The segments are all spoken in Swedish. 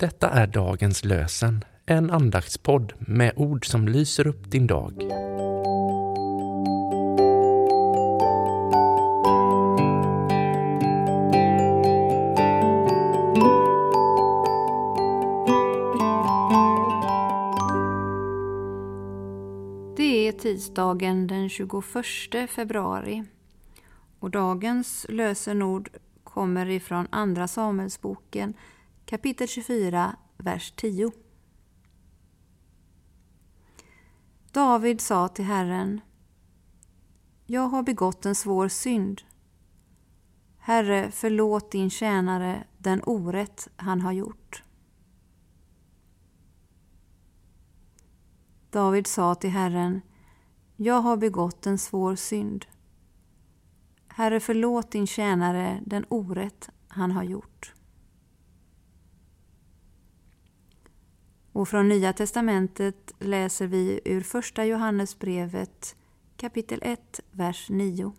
Detta är dagens lösen, en andaktspodd med ord som lyser upp din dag. Det är tisdagen den 21 februari och dagens lösenord kommer ifrån Andra Samuelsboken kapitel 24, vers 10. David sa till Herren Jag har begått en svår synd. Herre, förlåt din tjänare den orätt han har gjort. David sa till Herren Jag har begått en svår synd. Herre, förlåt din tjänare den orätt han har gjort. Och från Nya testamentet läser vi ur Första Johannesbrevet kapitel 1, vers 9.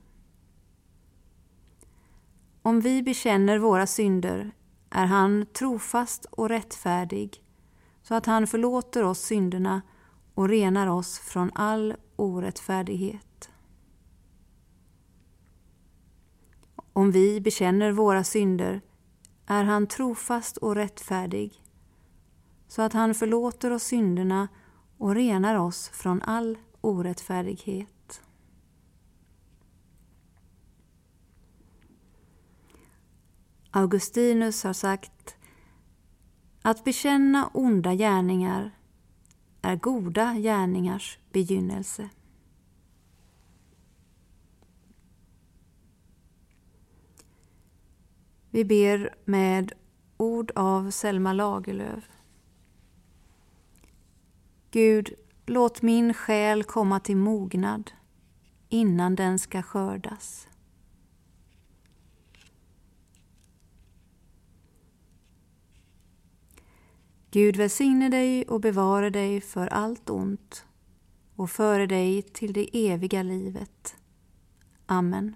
Om vi bekänner våra synder är han trofast och rättfärdig så att han förlåter oss synderna och renar oss från all orättfärdighet. Om vi bekänner våra synder är han trofast och rättfärdig så att han förlåter oss synderna och renar oss från all orättfärdighet. Augustinus har sagt att bekänna onda gärningar är goda gärningars begynnelse. Vi ber med ord av Selma Lagerlöf. Gud, låt min själ komma till mognad innan den ska skördas. Gud välsigne dig och bevare dig för allt ont och före dig till det eviga livet. Amen.